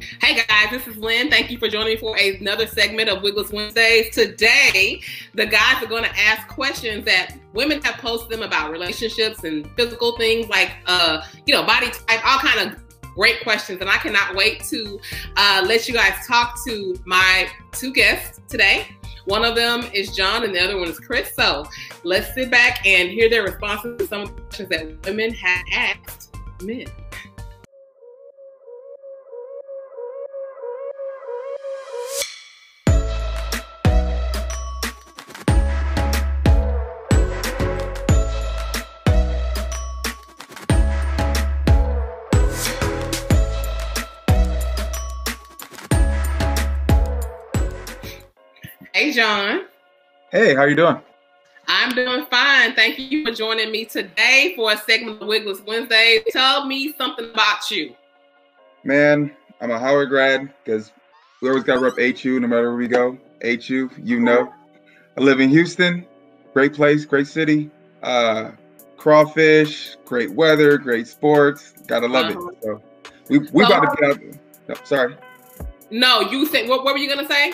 Hey guys, this is Lynn. Thank you for joining me for another segment of Wigless Wednesdays. Today, the guys are going to ask questions that women have posted them about relationships and physical things like, uh, you know, body type, all kind of great questions. And I cannot wait to uh, let you guys talk to my two guests today. One of them is John, and the other one is Chris. So let's sit back and hear their responses to some of the questions that women have asked men. John. Hey, how you doing? I'm doing fine. Thank you for joining me today for a segment of Wigless Wednesday. Tell me something about you. Man, I'm a Howard grad because we always got to rep HU no matter where we go. HU, you know. I live in Houston. Great place, great city. Uh, crawfish, great weather, great sports. Gotta love uh-huh. it. So we we so, about to get out. No, sorry. No, you said what? What were you gonna say?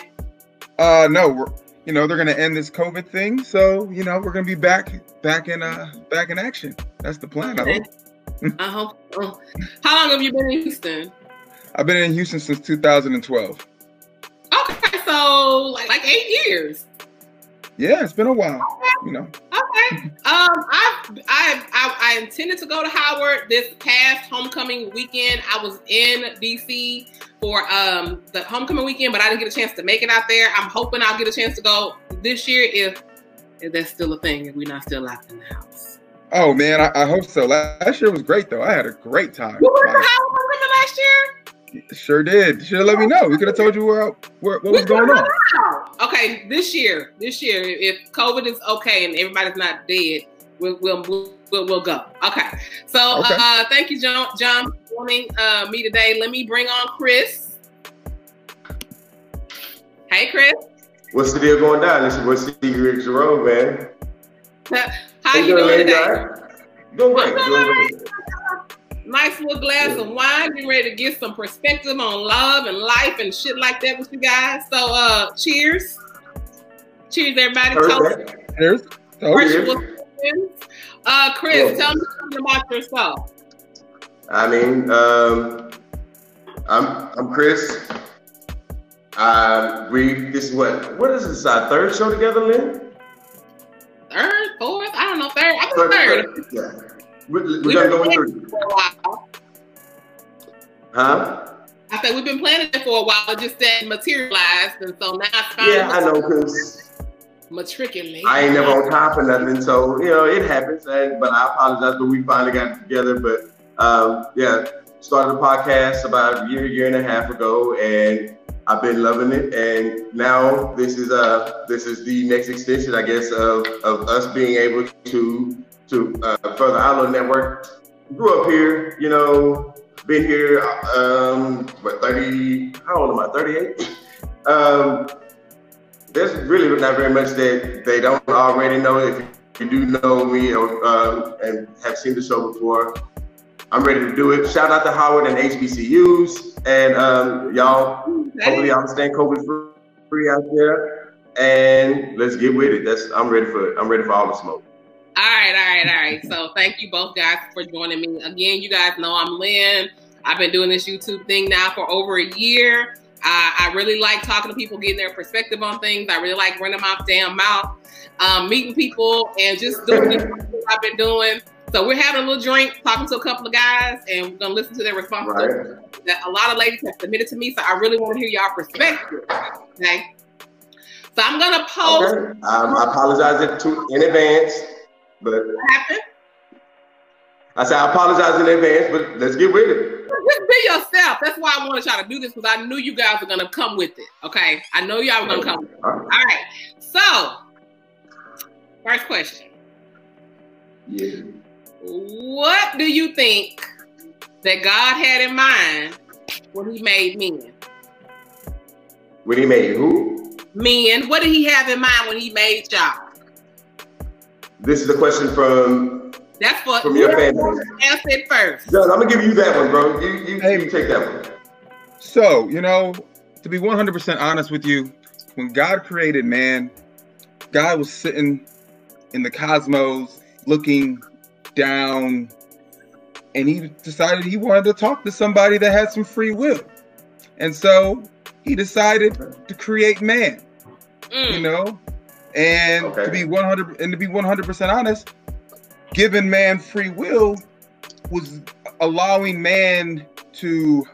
Uh, no, we're you know they're gonna end this COVID thing, so you know we're gonna be back back in uh back in action. That's the plan. I hope. I hope. How long have you been in Houston? I've been in Houston since 2012. Okay, so like like eight years. Yeah, it's been a while. Okay. You know. Okay. um, I, I I I intended to go to Howard this past homecoming weekend. I was in DC for um the homecoming weekend, but I didn't get a chance to make it out there. I'm hoping I'll get a chance to go this year if if that's still a thing, if we're not still locked in the house. Oh man, I, I hope so. Last year was great though. I had a great time. You to Howard homecoming last year? Sure did. Should have let me know. We could have told you where, where what was going on. Okay, this year, this year, if COVID is okay and everybody's not dead, we'll we'll we'll, we'll go. Okay. So okay. Uh, thank you, John, John, joining uh, me today. Let me bring on Chris. Hey, Chris. What's the deal going down? This is what Secret Jerome, man. How you doing, doing today? Doing great. Doing great nice little glass of wine, getting ready to get some perspective on love and life and shit like that with you guys. So uh cheers. Cheers, everybody. Toast. Cheers. Toast. Uh Chris, tell me something about yourself. I mean, um I'm I'm Chris. Uh, we this is what what is this our third show together, Lynn? Third, fourth, I don't know, third. I think third. third. Yeah. We're, we're gonna go through. Huh? I said we've been planning it for a while. It just didn't materialize, and so now it's finally. Yeah, I know, cause matriculate. I ain't never on top of nothing, so you know it happens. And, but I apologize, but we finally got together. But um, yeah, started the podcast about a year, year and a half ago, and I've been loving it. And now this is uh this is the next extension, I guess, of of us being able to to uh, further Outlook Network. Grew up here, you know, been here, um, what, 30, how old am I, 38? Um, there's really not very much that they don't already know. If you do know me or, um, and have seen the show before, I'm ready to do it. Shout out to Howard and HBCUs. And um, y'all, hopefully y'all staying COVID free out there. And let's get with it. That's I'm ready for it. I'm ready for all the smoke. All right, all right, all right. So thank you both guys for joining me. Again, you guys know I'm Lynn. I've been doing this YouTube thing now for over a year. Uh, I really like talking to people, getting their perspective on things. I really like running my damn mouth, um, meeting people, and just doing what I've been doing. So we're having a little drink, talking to a couple of guys, and we're gonna listen to their responses right. that a lot of ladies have submitted to me. So I really want to hear y'all perspective. Okay. So I'm gonna post. Okay. Um, I apologize in advance. But what happened? I said I apologize in advance, but let's get with it. Just be yourself. That's why I want to try to do this because I knew you guys were gonna come with it. Okay, I know y'all were gonna come. All right. All right. So, first question. Yeah. What do you think that God had in mind when He made men? When He made who? Men. What did He have in mind when He made y'all? This is a question from that's for from your family. Answer it first. John, I'm gonna give you that one, bro. You you, hey. you take that one. So, you know, to be 100% honest with you, when God created man, God was sitting in the cosmos looking down and he decided he wanted to talk to somebody that had some free will. And so he decided to create man. Mm. You know? And okay. to be 100 and to be 100% honest, giving man free will was allowing man to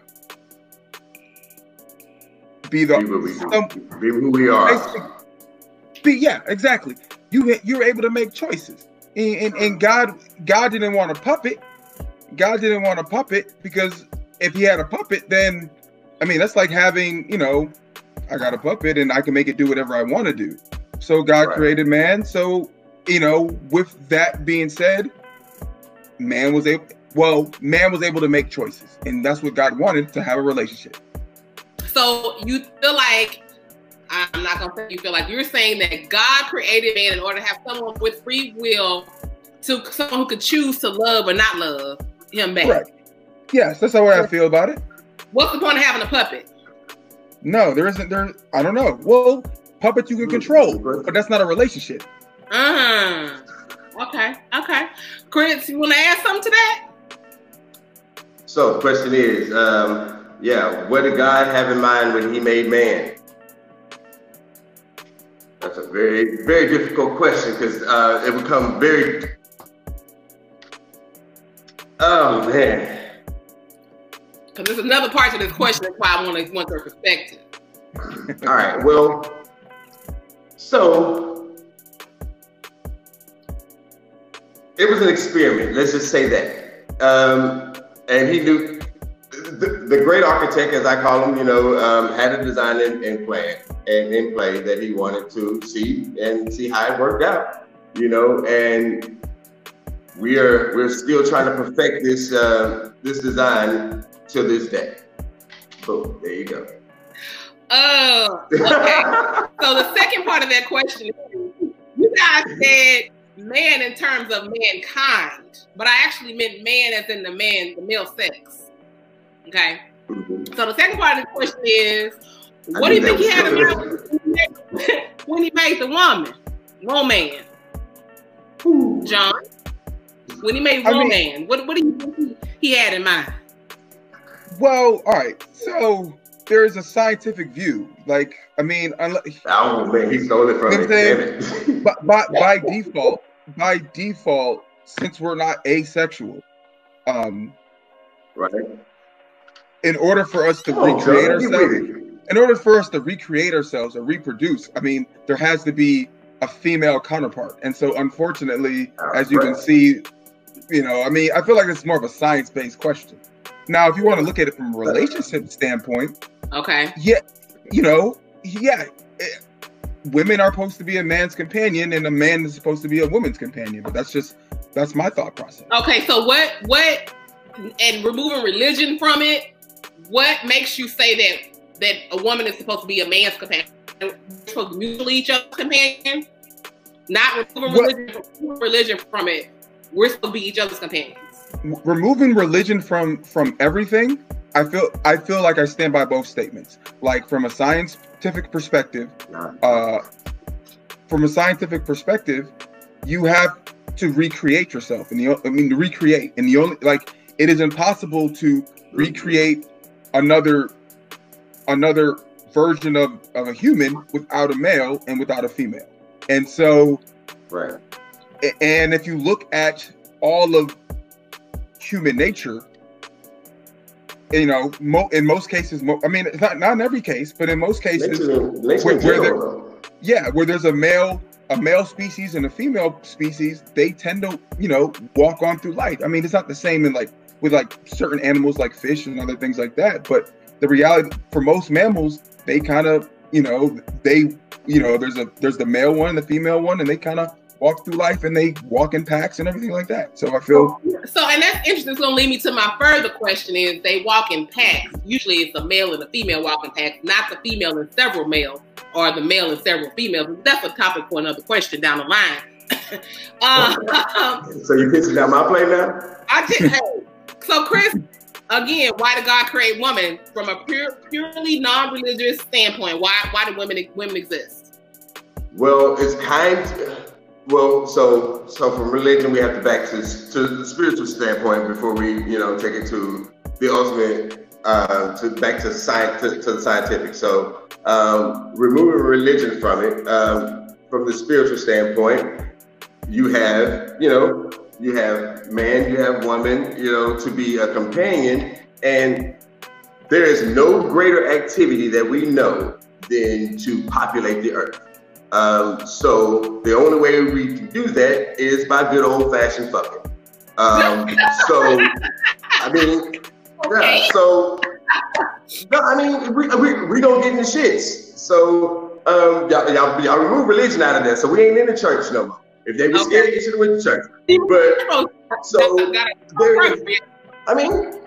be the be, some, be who we are. Be, yeah, exactly. You you're able to make choices, and, and, and God God didn't want a puppet. God didn't want a puppet because if he had a puppet, then I mean that's like having you know I got a puppet and I can make it do whatever I want to do. So God right. created man. So you know, with that being said, man was able well, man was able to make choices, and that's what God wanted to have a relationship. So you feel like I'm not gonna say you feel like you're saying that God created man in order to have someone with free will to someone who could choose to love or not love him back. Right. Yes, that's the way I feel about it. What's the point of having a puppet? No, there isn't. There, I don't know. Well, puppets you can control, but that's not a relationship. Uh huh. Okay. Okay. Chris, you want to add something to that? So, question is, um, yeah, what did God have in mind when He made man? That's a very, very difficult question because uh, it become very. Oh man. Because there's another part to this question. That's why I want to want their perspective. All right. Well, so it was an experiment. Let's just say that. Um, and he knew the, great architect, as I call him, you know, um, had a design in, in plan and in play that he wanted to see and see how it worked out. You know, and we are we're still trying to perfect this uh, this design to this day. Boom, there you go. Oh, okay. so the second part of that question, you guys said man in terms of mankind, but I actually meant man as in the man, the male sex. Okay. Mm-hmm. So the second part of the question is, what do you think he had in mind when he made the woman, woman, John? When he made woman, mean, what what do you think he, he had in mind? Well, all right. So there is a scientific view. Like, I mean, unless oh man, he stole it from me. by, by, by default, by default, since we're not asexual, um, right. In order for us to oh, recreate ourselves, in order for us to recreate ourselves or reproduce, I mean, there has to be a female counterpart. And so, unfortunately, as you right. can see, you know, I mean, I feel like it's more of a science-based question. Now, if you want to look at it from a relationship standpoint, okay, yeah, you know, yeah, it, eh, women are supposed to be a man's companion, and a man is supposed to be a woman's companion. But that's just that's my thought process. Okay, so what what and removing religion from it, what makes you say that that a woman is supposed to be a man's companion? supposed to mutually each other's companion, not removing religion, religion from it. We're supposed to be each other's companions removing religion from from everything i feel i feel like i stand by both statements like from a scientific perspective uh from a scientific perspective you have to recreate yourself and the i mean to recreate and the only like it is impossible to recreate another another version of of a human without a male and without a female and so right and if you look at all of human nature. You know, mo- in most cases, mo- I mean, it's not not in every case, but in most cases, where, where there, yeah, where there's a male a male species and a female species, they tend to you know walk on through life. I mean, it's not the same in like with like certain animals like fish and other things like that, but the reality for most mammals, they kind of you know they you know there's a there's the male one and the female one, and they kind of walk through life and they walk in packs and everything like that. So I feel so, and that's interesting. It's gonna lead me to my further question: Is they walk in packs? Usually, it's a male and a female walking packs, not the female and several males, or the male and several females. That's a topic for another question down the line. um, so you pissing down my plate now? I did. hey, so Chris, again, why did God create woman from a pure, purely non-religious standpoint? Why why do women women exist? Well, it's kind. Well, so so from religion, we have to back to to the spiritual standpoint before we you know take it to the ultimate uh, to back to science to, to the scientific. So um, removing religion from it, um, from the spiritual standpoint, you have you know you have man, you have woman, you know, to be a companion. And there is no greater activity that we know than to populate the earth. Um, so the only way we can do that is by good old fashioned fucking. Um, so, I mean, okay. yeah, so, no, I mean, we, we, we don't get in the shits. So, um, y'all, y'all, y'all remove religion out of there. So we ain't in the church no more. If they were okay. scared, you should have went to church. But so there, I mean,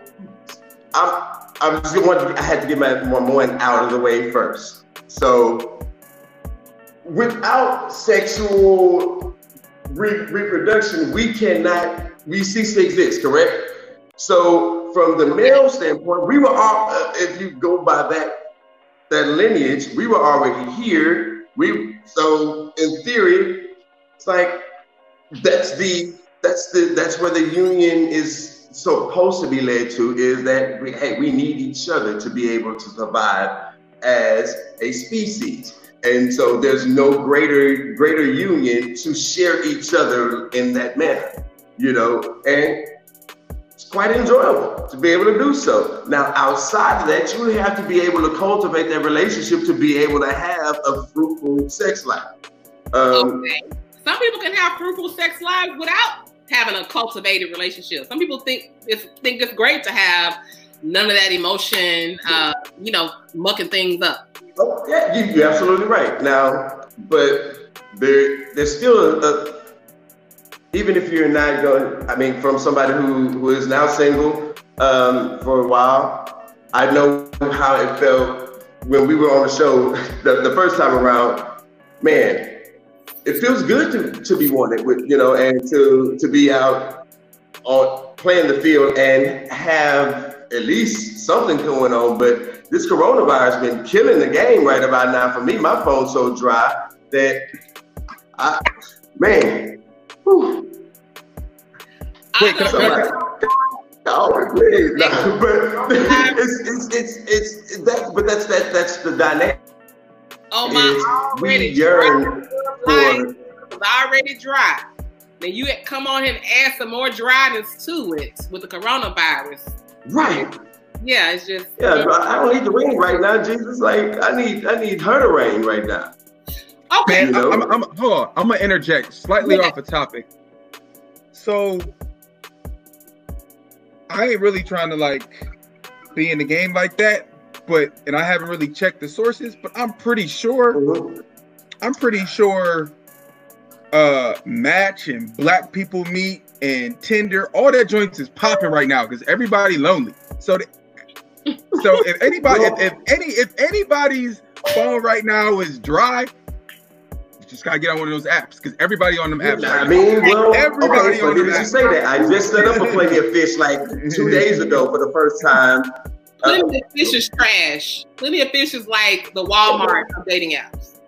I'm I just wanted I had to get my one out of the way first. So without sexual re- reproduction, we cannot we cease to exist. Correct. So from the male standpoint, we were all uh, if you go by that that lineage, we were already here. We so in theory, it's like that's the that's the that's where the union is supposed to be led to is that we, hey we need each other to be able to survive as a species and so there's no greater greater union to share each other in that manner you know and it's quite enjoyable to be able to do so now outside of that you have to be able to cultivate that relationship to be able to have a fruitful sex life um, okay some people can have fruitful sex lives without having a cultivated relationship. Some people think it's think it's great to have none of that emotion, uh, you know, mucking things up. Oh, yeah, you, are absolutely right. Now, but there, there's still a, a, even if you're not going, I mean, from somebody who, who is now single um, for a while, I know how it felt when we were on the show the, the first time around. Man, it feels good to, to be wanted with you know and to to be out on playing the field and have at least something going on but this coronavirus been killing the game right about now for me my phone's so dry that i man whew. Wait, can I, Oh, please, no, but it's, it's, it's, it's, that, but that's, that, that's the dynamic Oh my! Already we yearn for. already dry. Then you come on here and add some more dryness to it with the coronavirus. Right. Yeah, it's just. Yeah, I don't need the rain right now. Jesus, like I need, I need her to rain right now. Okay. Man, I'm, I'm, hold on. I'm gonna interject slightly yeah. off a topic. So, I ain't really trying to like be in the game like that but and I haven't really checked the sources, but I'm pretty sure mm-hmm. I'm pretty sure uh Match and Black People Meet and Tinder, all that joints is popping right now because everybody lonely. So the, so if anybody if, if any if anybody's phone right now is dry, you just gotta get on one of those apps because everybody on them apps. I right mean, well, everybody okay, so on them apps. say that? I just set up a plenty of fish like two days ago for the first time Plenty uh, of Fish is trash. Plenty of Fish is like the Walmart of dating apps.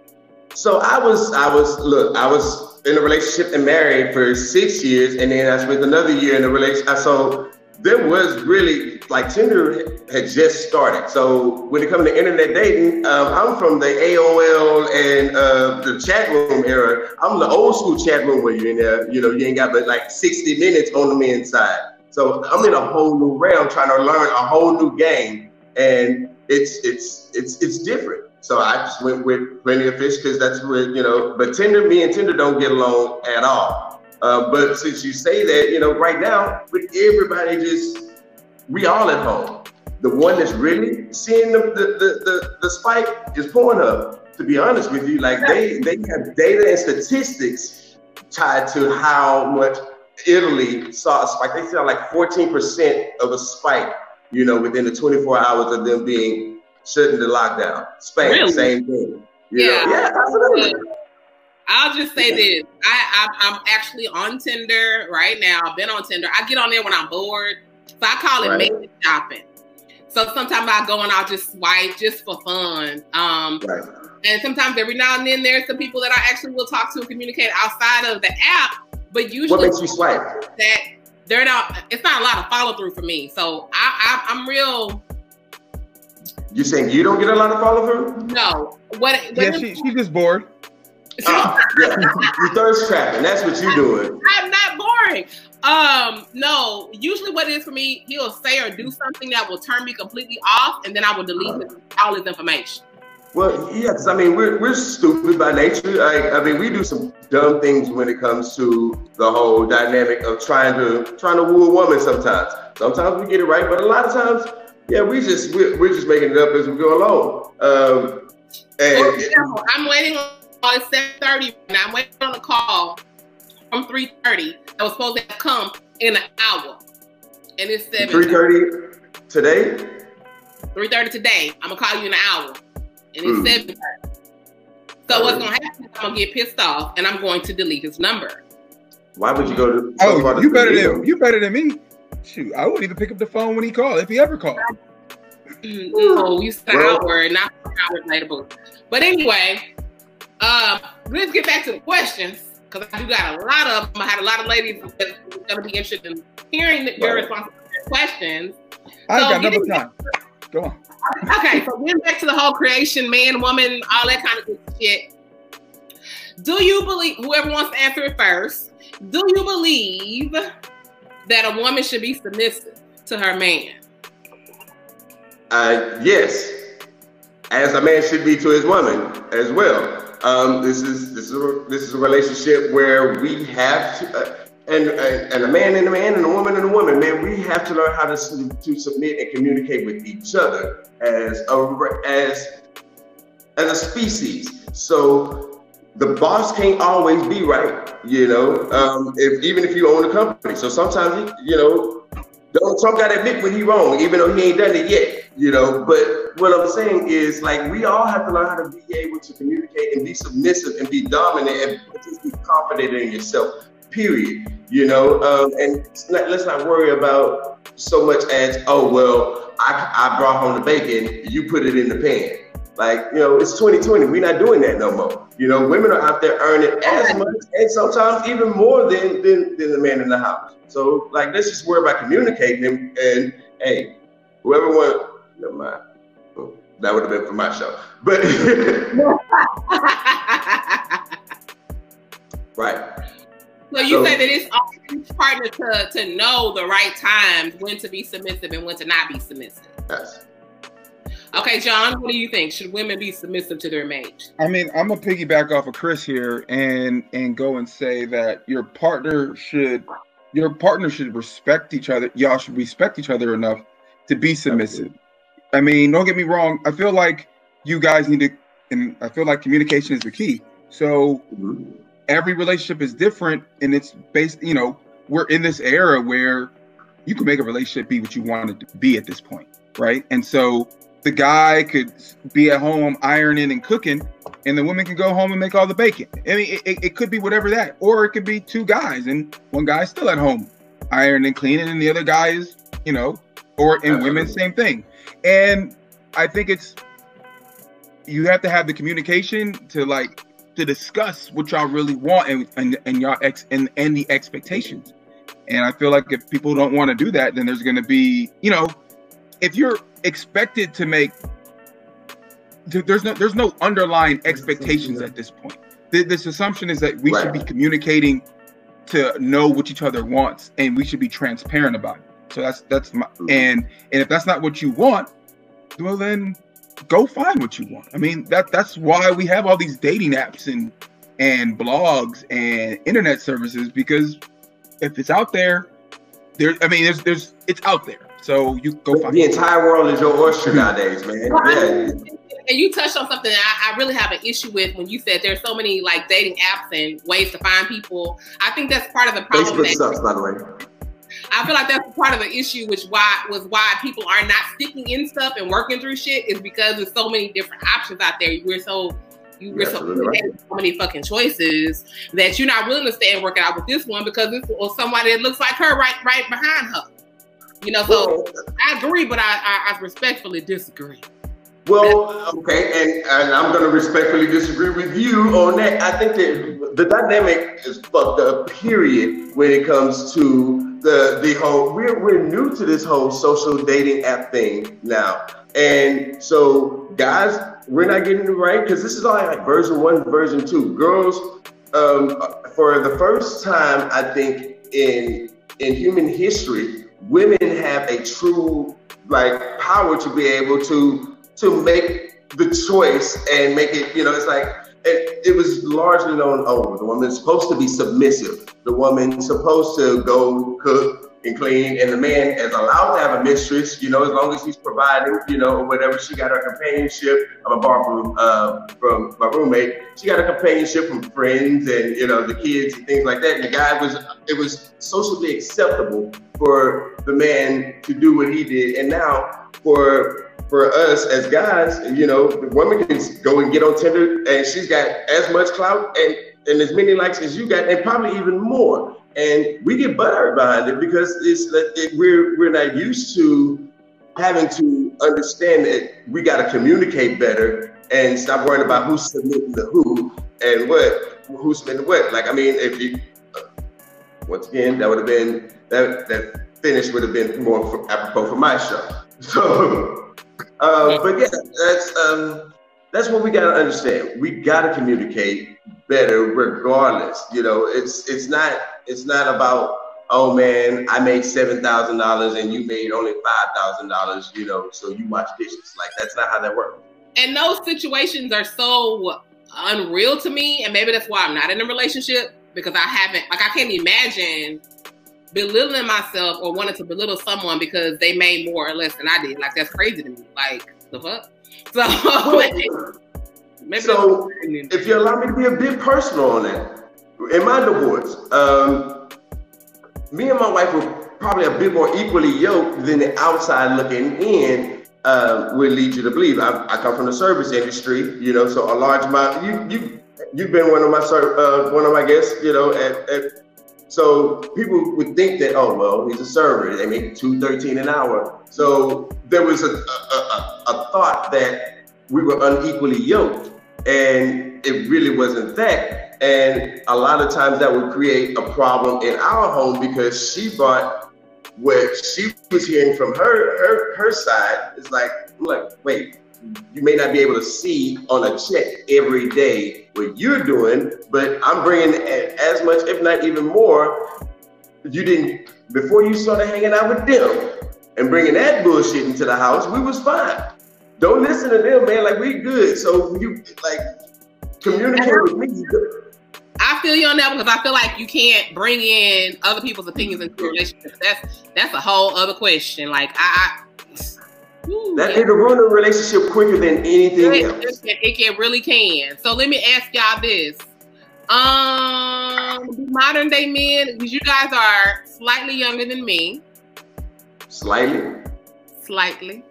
So I was, I was, look, I was in a relationship and married for six years, and then I spent another year in a relationship. So there was really like Tinder had just started. So when it comes to internet dating, um, I'm from the AOL and uh, the chat room era. I'm the old school chat room where you're in there. You know, you ain't got but like 60 minutes on the men's side. So I'm in a whole new realm trying to learn a whole new game, and it's it's it's it's different. So I just went with plenty of fish because that's what you know. But Tinder, me and Tinder don't get along at all. Uh, but since you say that, you know, right now with everybody just we all at home. The one that's really seeing the the the, the, the spike is Pornhub. To be honest with you, like they they have data and statistics tied to how much Italy saw a spike. They saw like 14% of a spike, you know, within the 24 hours of them being shut into lockdown. Spain, really? same thing. yeah, know? yeah, absolutely. I'll just say this: I, I am actually on Tinder right now. I've been on Tinder. I get on there when I'm bored. So I call it right. man shopping. So sometimes I go and I'll just swipe just for fun. Um, right. And sometimes every now and then there's some people that I actually will talk to and communicate outside of the app. But usually, what makes you swipe? That they're not. It's not a lot of follow through for me. So I, I I'm real. You saying you don't get a lot of follow through? No. What? what yeah, she, she's just bored. uh, yeah, you thirst trapping. That's what you're doing. I'm not boring. Um, no. Usually, what it is for me, he'll say or do something that will turn me completely off, and then I will delete his, all his information. Well, yes. I mean, we're we're stupid by nature. I, I mean, we do some dumb things when it comes to the whole dynamic of trying to trying to woo a woman. Sometimes, sometimes we get it right, but a lot of times, yeah, we just we're, we're just making it up as we go along. Um, and I'm waiting on it's 7:30 and I'm waiting on a call from 3:30 that was supposed to come in an hour, and it's 7. 3:30 today. 3:30 today. I'm gonna call you in an hour, and it's mm. 7:30. So what's gonna happen is I'm gonna get pissed off, and I'm going to delete his number. Why would you go to? Oh, you better than you better than me. Shoot, I wouldn't even pick up the phone when he called if he ever called. Mm, no, you said well, outward, not outward relatable. But anyway, um, let's get back to the questions because I do got a lot of them. I had a lot of ladies that's going to be interested in hearing your right. responses to your questions. I so got number time. Go on. Okay, so getting back to the whole creation, man, woman, all that kind of good shit. Do you believe, whoever wants to answer it first, do you believe that a woman should be submissive to her man? Uh, yes, as a man should be to his woman as well. Um, this is this is a, this is a relationship where we have to, uh, and uh, and a man and a man and a woman and a woman, man, we have to learn how to to submit and communicate with each other as a as as a species. So the boss can't always be right, you know. Um, if even if you own a company, so sometimes you know Donald Trump got to admit when he wrong, even though he ain't done it yet, you know. But what I'm saying is, like, we all have to learn how to be able to communicate and be submissive and be dominant and just be confident in yourself. Period. You know, um, and not, let's not worry about so much as, oh well, I, I brought home the bacon, you put it in the pan. Like, you know, it's 2020. We're not doing that no more. You know, women are out there earning as much and sometimes even more than, than, than the man in the house. So, like, let's just worry about communicating and, and hey, whoever want, never mind. That would have been for my show. But, right. So you so, say that it's each partner to, to know the right times when to be submissive and when to not be submissive. Yes. Okay, John, what do you think? Should women be submissive to their mate? I mean, I'm gonna piggyback off of Chris here and and go and say that your partner should your partner should respect each other. Y'all should respect each other enough to be submissive. I mean, don't get me wrong. I feel like you guys need to, and I feel like communication is the key. So every relationship is different, and it's based. You know, we're in this era where you can make a relationship be what you want it to be at this point, right? And so the guy could be at home ironing and cooking, and the woman can go home and make all the bacon. I mean, it, it could be whatever that, or it could be two guys and one guy's still at home ironing and cleaning, and the other guy is, you know, or in women, same thing. And I think it's you have to have the communication to like to discuss what y'all really want and and, and y'all ex and, and the expectations. And I feel like if people don't want to do that, then there's going to be, you know, if you're expected to make there's no there's no underlying expectations at this point. This assumption is that we right. should be communicating to know what each other wants, and we should be transparent about it. So that's that's my mm-hmm. and and if that's not what you want, well then go find what you want. I mean that that's why we have all these dating apps and and blogs and internet services because if it's out there, there I mean there's there's it's out there. So you go find the entire world is your oyster nowadays, man. Yeah. And you touched on something I, I, really have an issue with when you said there's so many like dating apps and ways to find people. I think that's part of the problem. Facebook sucks, by the way. I feel like that's part of the issue, which why was why people are not sticking in stuff and working through shit is because there's so many different options out there. We're so you were so, right. so many fucking choices that you're not willing to stay and work it out with this one because this was somebody that looks like her right right behind her. You know, so I agree, but I, I, I respectfully disagree. Well, okay, and, and I'm going to respectfully disagree with you on that. I think that the dynamic is fucked up, period, when it comes to the the whole. We're we're new to this whole social dating app thing now, and so guys, we're not getting it right because this is all like version one, version two. Girls, um, for the first time, I think in in human history, women have a true like power to be able to to make the choice and make it. You know, it's like it, it was largely known. Oh, the woman's supposed to be submissive. The woman's supposed to go cook, and clean, and the man is allowed to have a mistress, you know, as long as he's providing, you know, whatever. She got her companionship. I'm a bar uh, from my roommate. She got a companionship from friends and you know the kids and things like that. And the guy was, it was socially acceptable for the man to do what he did, and now for for us as guys, you know, the woman can go and get on Tinder, and she's got as much clout and and as many likes as you got, and probably even more and we get butthurt behind it because it's it, we're we're not used to having to understand that we got to communicate better and stop worrying about who's submitting the who and what who's submitting what. Like I mean, if you uh, once again, that would have been that that finish would have been more for, apropos for my show. So, uh, but yeah, that's um, that's what we got to understand. We got to communicate better, regardless. You know, it's it's not it's not about oh man, I made seven thousand dollars and you made only five thousand dollars. You know, so you watch dishes. Like that's not how that works. And those situations are so unreal to me, and maybe that's why I'm not in a relationship because I haven't like I can't imagine belittling myself or wanting to belittle someone because they made more or less than I did. Like that's crazy to me. Like the fuck. So maybe so if you allow me to be a bit personal on that, in my divorce, um, me and my wife were probably a bit more equally yoked than the outside looking in uh, would lead you to believe. I, I, come from the service industry, you know, so a large amount. You you you've been one of my uh, one of my guests, you know, at, at so people would think that, oh well, he's a server. They make two thirteen an hour. So there was a, a, a, a thought that we were unequally yoked, and it really wasn't that. And a lot of times that would create a problem in our home because she brought what she was hearing from her her her side. It's like I'm like, wait, you may not be able to see on a check every day what you're doing, but I'm bringing as much, if not even more. You didn't before you started hanging out with them and bringing that bullshit into the house. We was fine. Don't listen to them, man. Like we good. So you like communicate with me. I feel you on that because I feel like you can't bring in other people's opinions into a relationship. That's that's a whole other question. Like I, Ooh, that it'll ruin a relationship quicker than anything it, else. It, can really can. So let me ask y'all this. Um, modern day men, because you guys are slightly younger than me. Slightly. Slightly.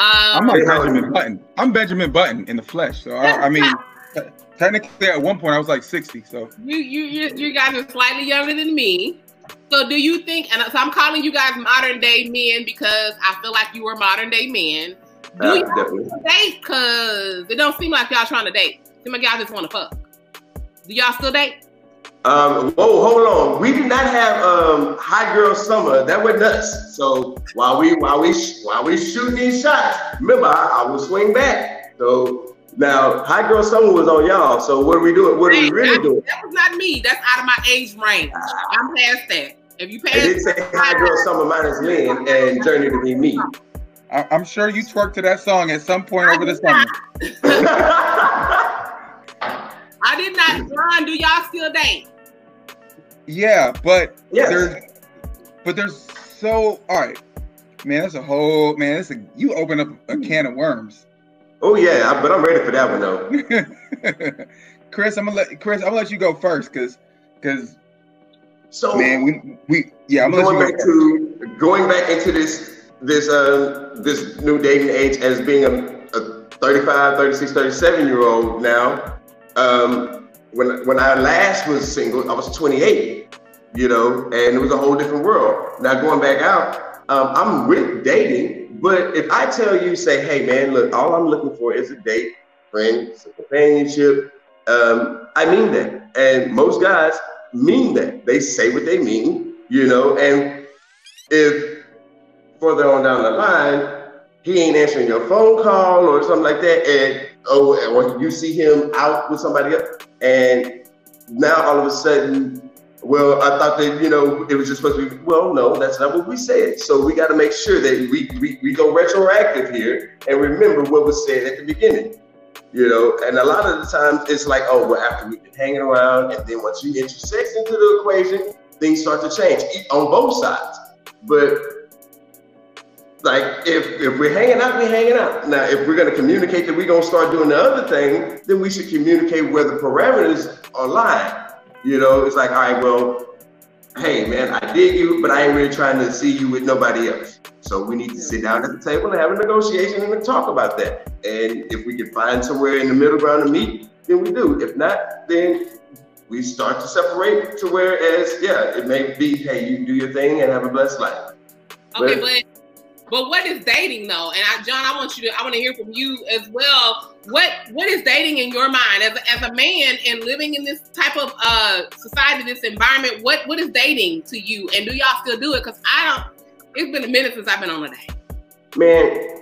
Um, I'm like Benjamin Button. I'm Benjamin Button in the flesh. So I, I mean, technically at one point I was like 60. So you you you, you guys are slightly younger than me. So do you think, and so I'm calling you guys modern day men because I feel like you were modern day men. Do uh, you date? Because it don't seem like y'all trying to date. Seem like y'all just want to fuck. Do y'all still date? Um, whoa, hold on. We did not have um, high girl summer. That went nuts. So while we while we while we shooting these shots, remember I, I will swing back. So now, High Girl Summer was on y'all. So what are we doing? What are we really doing? That was not me. That's out of my age range. I'm past that. If you pass, it did say High Girl Summer minus Lynn and Journey to be me. I- am sure you twerked to that song at some point I over the summer. I did not. John, do y'all still date? Yeah, but yes. there's, but there's so all right, man. That's a whole man. That's a you open up a can of worms. Oh yeah, but I'm ready for that one though. Chris, I'm gonna let Chris. I'm gonna let you go first, cause, cause. So man, we we yeah. I'm going back to going back into this this uh this new dating age as being a, a 35, 36, 37 year old now. Um, when when I last was single, I was 28, you know, and it was a whole different world. Now going back out, um, I'm with dating, but if I tell you, say, hey man, look, all I'm looking for is a date, friends, companionship. Um, I mean that, and most guys mean that. They say what they mean, you know, and if further on down the line, he ain't answering your phone call or something like that, and oh, or you see him out with somebody else, and now all of a sudden, well, I thought that you know it was just supposed to be. Well, no, that's not what we said. So we got to make sure that we, we we go retroactive here and remember what was said at the beginning. You know, and a lot of the times it's like, oh, well, after we've been hanging around, and then once you sex into the equation, things start to change on both sides. But like if if we're hanging out, we're hanging out. Now, if we're gonna communicate that we're gonna start doing the other thing, then we should communicate where the parameters are lying. You know, it's like, all right, well, hey man, I dig you, but I ain't really trying to see you with nobody else. So we need to sit down at the table and have a negotiation and talk about that. And if we can find somewhere in the middle ground to meet, then we do. If not, then we start to separate to whereas, yeah, it may be, hey, you do your thing and have a blessed life. Okay, but, but but what is dating though? And I, John, I want you to I want to hear from you as well. What what is dating in your mind as a, as a man and living in this type of uh society, this environment? What what is dating to you? And do y'all still do it? Because I don't. It's been a minute since I've been on a date. Man,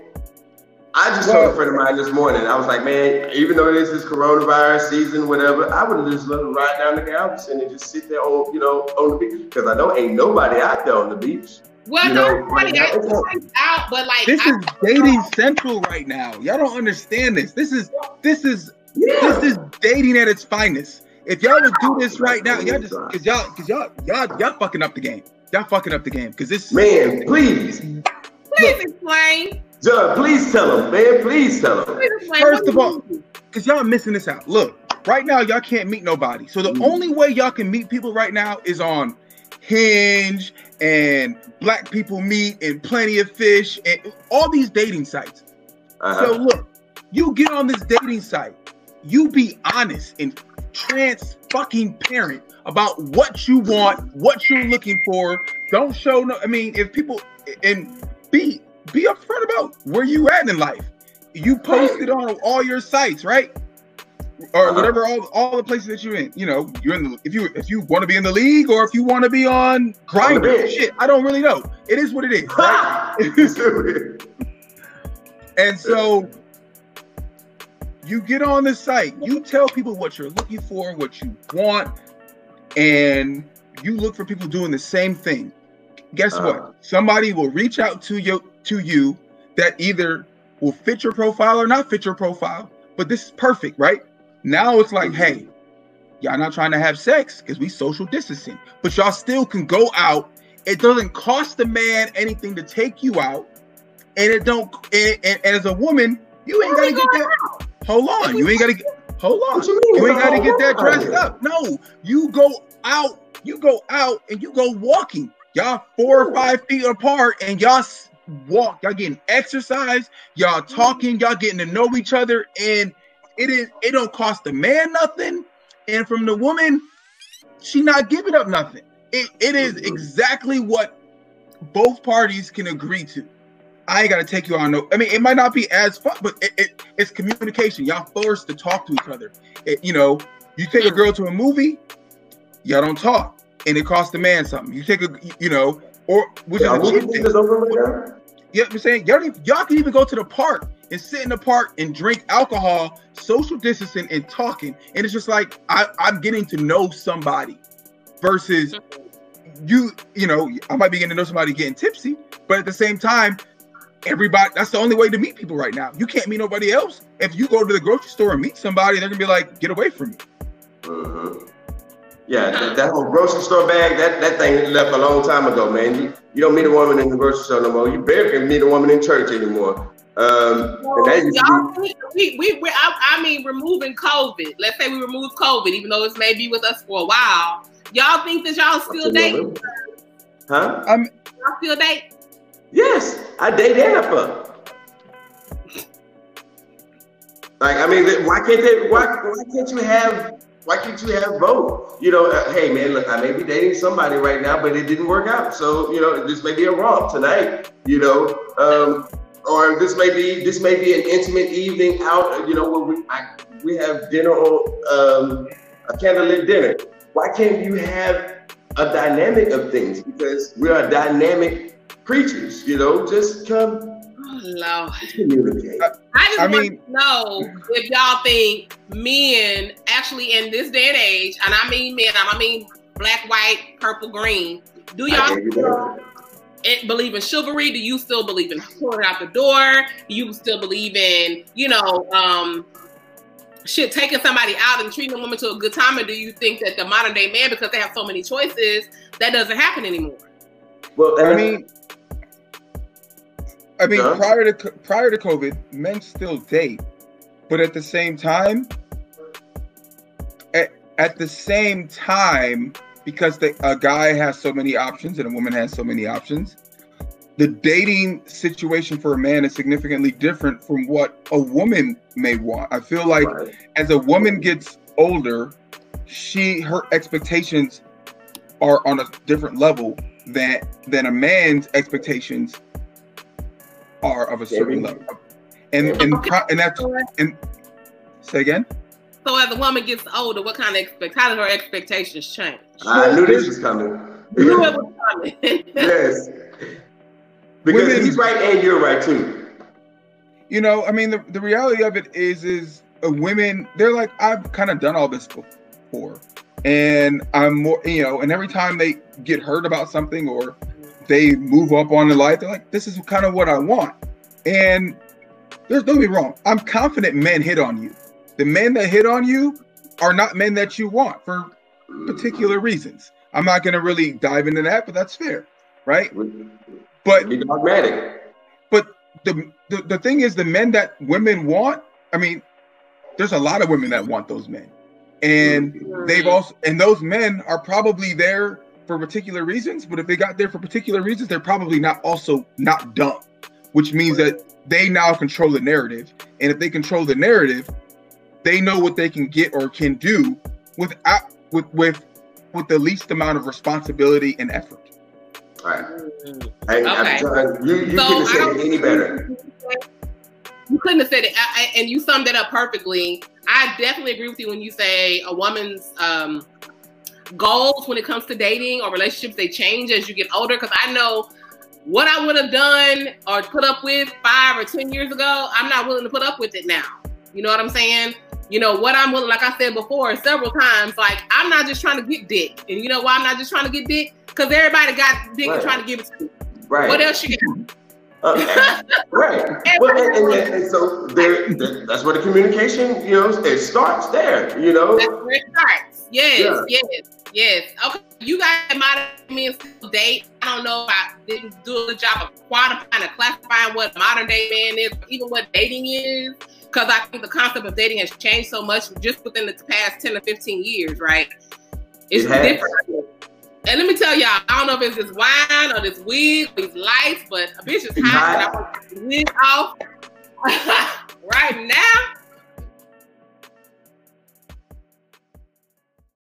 I just told a friend of mine this morning. I was like, man, even though it is this is coronavirus season, whatever, I would have just let him ride down to Galveston and just sit there on, you know, on the beach because I know ain't nobody out there on the beach. Well, you no, funny, that's out, but like this I, is dating central right now. Y'all don't understand this. This is this is yeah. this is dating at its finest. If y'all would do this right now, y'all just cause y'all cause y'all y'all y'all fucking up the game. Y'all fucking up the game because this man. Please, please explain. John, please tell him, man. Please tell him. First of all, because y'all missing this out. Look, right now y'all can't meet nobody. So the mm. only way y'all can meet people right now is on Hinge and Black People Meet and Plenty of Fish and all these dating sites. Uh-huh. So look, you get on this dating site, you be honest and trans fucking parent about what you want, what you're looking for. Don't show no. I mean, if people and be be upfront about where you at in life. You post it on all your sites, right? Or whatever all, all the places that you're in. You know, you're in the if you if you want to be in the league or if you want to be on Grindr. Shit, I don't really know. It is what it is. Right? and so you get on the site, you tell people what you're looking for, what you want, and you look for people doing the same thing. Guess uh, what? Somebody will reach out to you to you that either will fit your profile or not fit your profile. But this is perfect, right? Now it's like, hey, y'all not trying to have sex because we social distancing, but y'all still can go out. It doesn't cost the man anything to take you out, and it don't. And, and, and as a woman, you ain't gotta get that. Out? Hold on, you ain't gotta get. Hold on, you, you, ain't gotta get that dressed up. No, you go out. You go out and you go walking. Y'all four or five feet apart, and y'all walk. Y'all getting exercise. Y'all talking. Y'all getting to know each other, and it is it don't cost the man nothing, and from the woman, she not giving up nothing. It, it is mm-hmm. exactly what both parties can agree to. I ain't gotta take you on no. I mean, it might not be as fun, but it, it, it's communication. Y'all forced to talk to each other. It, you know, you take a girl to a movie, y'all don't talk, and it costs the man something. You take a, you know, or which yeah, is a cheap thing. Yeah, I'm saying y'all, y'all can even go to the park and sit in the park and drink alcohol, social distancing and talking. And it's just like I, I'm getting to know somebody versus you, you know, I might be getting to know somebody getting tipsy, but at the same time, everybody that's the only way to meet people right now. You can't meet nobody else. If you go to the grocery store and meet somebody, they're gonna be like, get away from me. Mm-hmm. Yeah, that, that, whole grocery store bag, that, that thing left a long time ago, man. You, you don't meet a woman in the grocery store no more. You barely can meet a woman in church anymore. Um, y'all we, we, we, I, I, mean, removing COVID. Let's say we remove COVID, even though this may be with us for a while. Y'all think that y'all still date? Huh? Um, y'all still date? Yes, I date and Like, I mean, why can't they? Why, why can't you have why can't you have both? You know, uh, hey man, look, I may be dating somebody right now, but it didn't work out. So you know, this may be a romp tonight. You know, um, or this may be this may be an intimate evening out. You know, where we I, we have dinner on um, a candlelit dinner. Why can't you have a dynamic of things? Because we are dynamic creatures. You know, just come. Oh, Lord. Communicate. I just I want mean- to know if y'all think men actually in this day and age, and I mean men, I mean black, white, purple, green. Do y'all gave you that. It- believe in chivalry? Do you still believe in pulling out the door? Do you still believe in, you know, um, shit, taking somebody out and treating a woman to a good time? Or do you think that the modern day man, because they have so many choices, that doesn't happen anymore? Well, I mean, I mean, Huh? prior to prior to COVID, men still date, but at the same time, at, at the same time, because the, a guy has so many options and a woman has so many options, the dating situation for a man is significantly different from what a woman may want. I feel like Right. as a woman gets older, she her expectations are on a different level than than a man's expectations are of a certain Maybe. level. And and and that's and say again. So as a woman gets older, what kind of expect? How do her expectations change? I knew this was coming. You knew it was coming. yes. Because Women- he's right and you're right too. You know, I mean, the, the reality of it is, is women, they're like, I've kind of done all this before. And I'm more, you know, and every time they get hurt about something or they move up on in life, they're like, this is kind of what I want. And there's don't be wrong. I'm confident men hit on you. The men that hit on you are not men that you want for particular reasons. I'm not going to really dive into that, but that's fair, right? But Be dogmatic. the, the the thing is the men that women want i mean there's a lot of women that want those men and they've also and those men are probably there for particular reasons but if they got there for particular reasons they're probably not also not dumb which means that they now control the narrative and if they control the narrative they know what they can get or can do without with with with the least amount of responsibility and effort All right. Mm. Okay. Trying, you you So, couldn't have I said don't- it any better. You couldn't have said it, I, I- and you summed it up perfectly. I definitely agree with you when you say a woman's um, goals when it comes to dating or relationships they change as you get older. Because I know what I would have done or put up with five or ten years ago, I'm not willing to put up with it now. You know what I'm saying? You know what I'm willing, like I said before several times. Like I'm not just trying to get dick, and you know why I'm not just trying to get dick? Because everybody got dick Right. and trying to give it to me. Right. What else you got? Uh, right. Well, and, and, and, so there, that's where the communication, you know, it starts there. You know. That's where it starts. Yes, Yeah. yes, yes. Okay, you guys might me and still date. I don't know if I didn't do a good job of quantifying and classifying what modern day man is, even what dating is. Because I think the concept of dating has changed so much just within the past 10 or 15 years, right? It's It different. And let me tell y'all, I don't know if it's this wine or this wig or these lights, but a bitch is hot and I want wig off right now.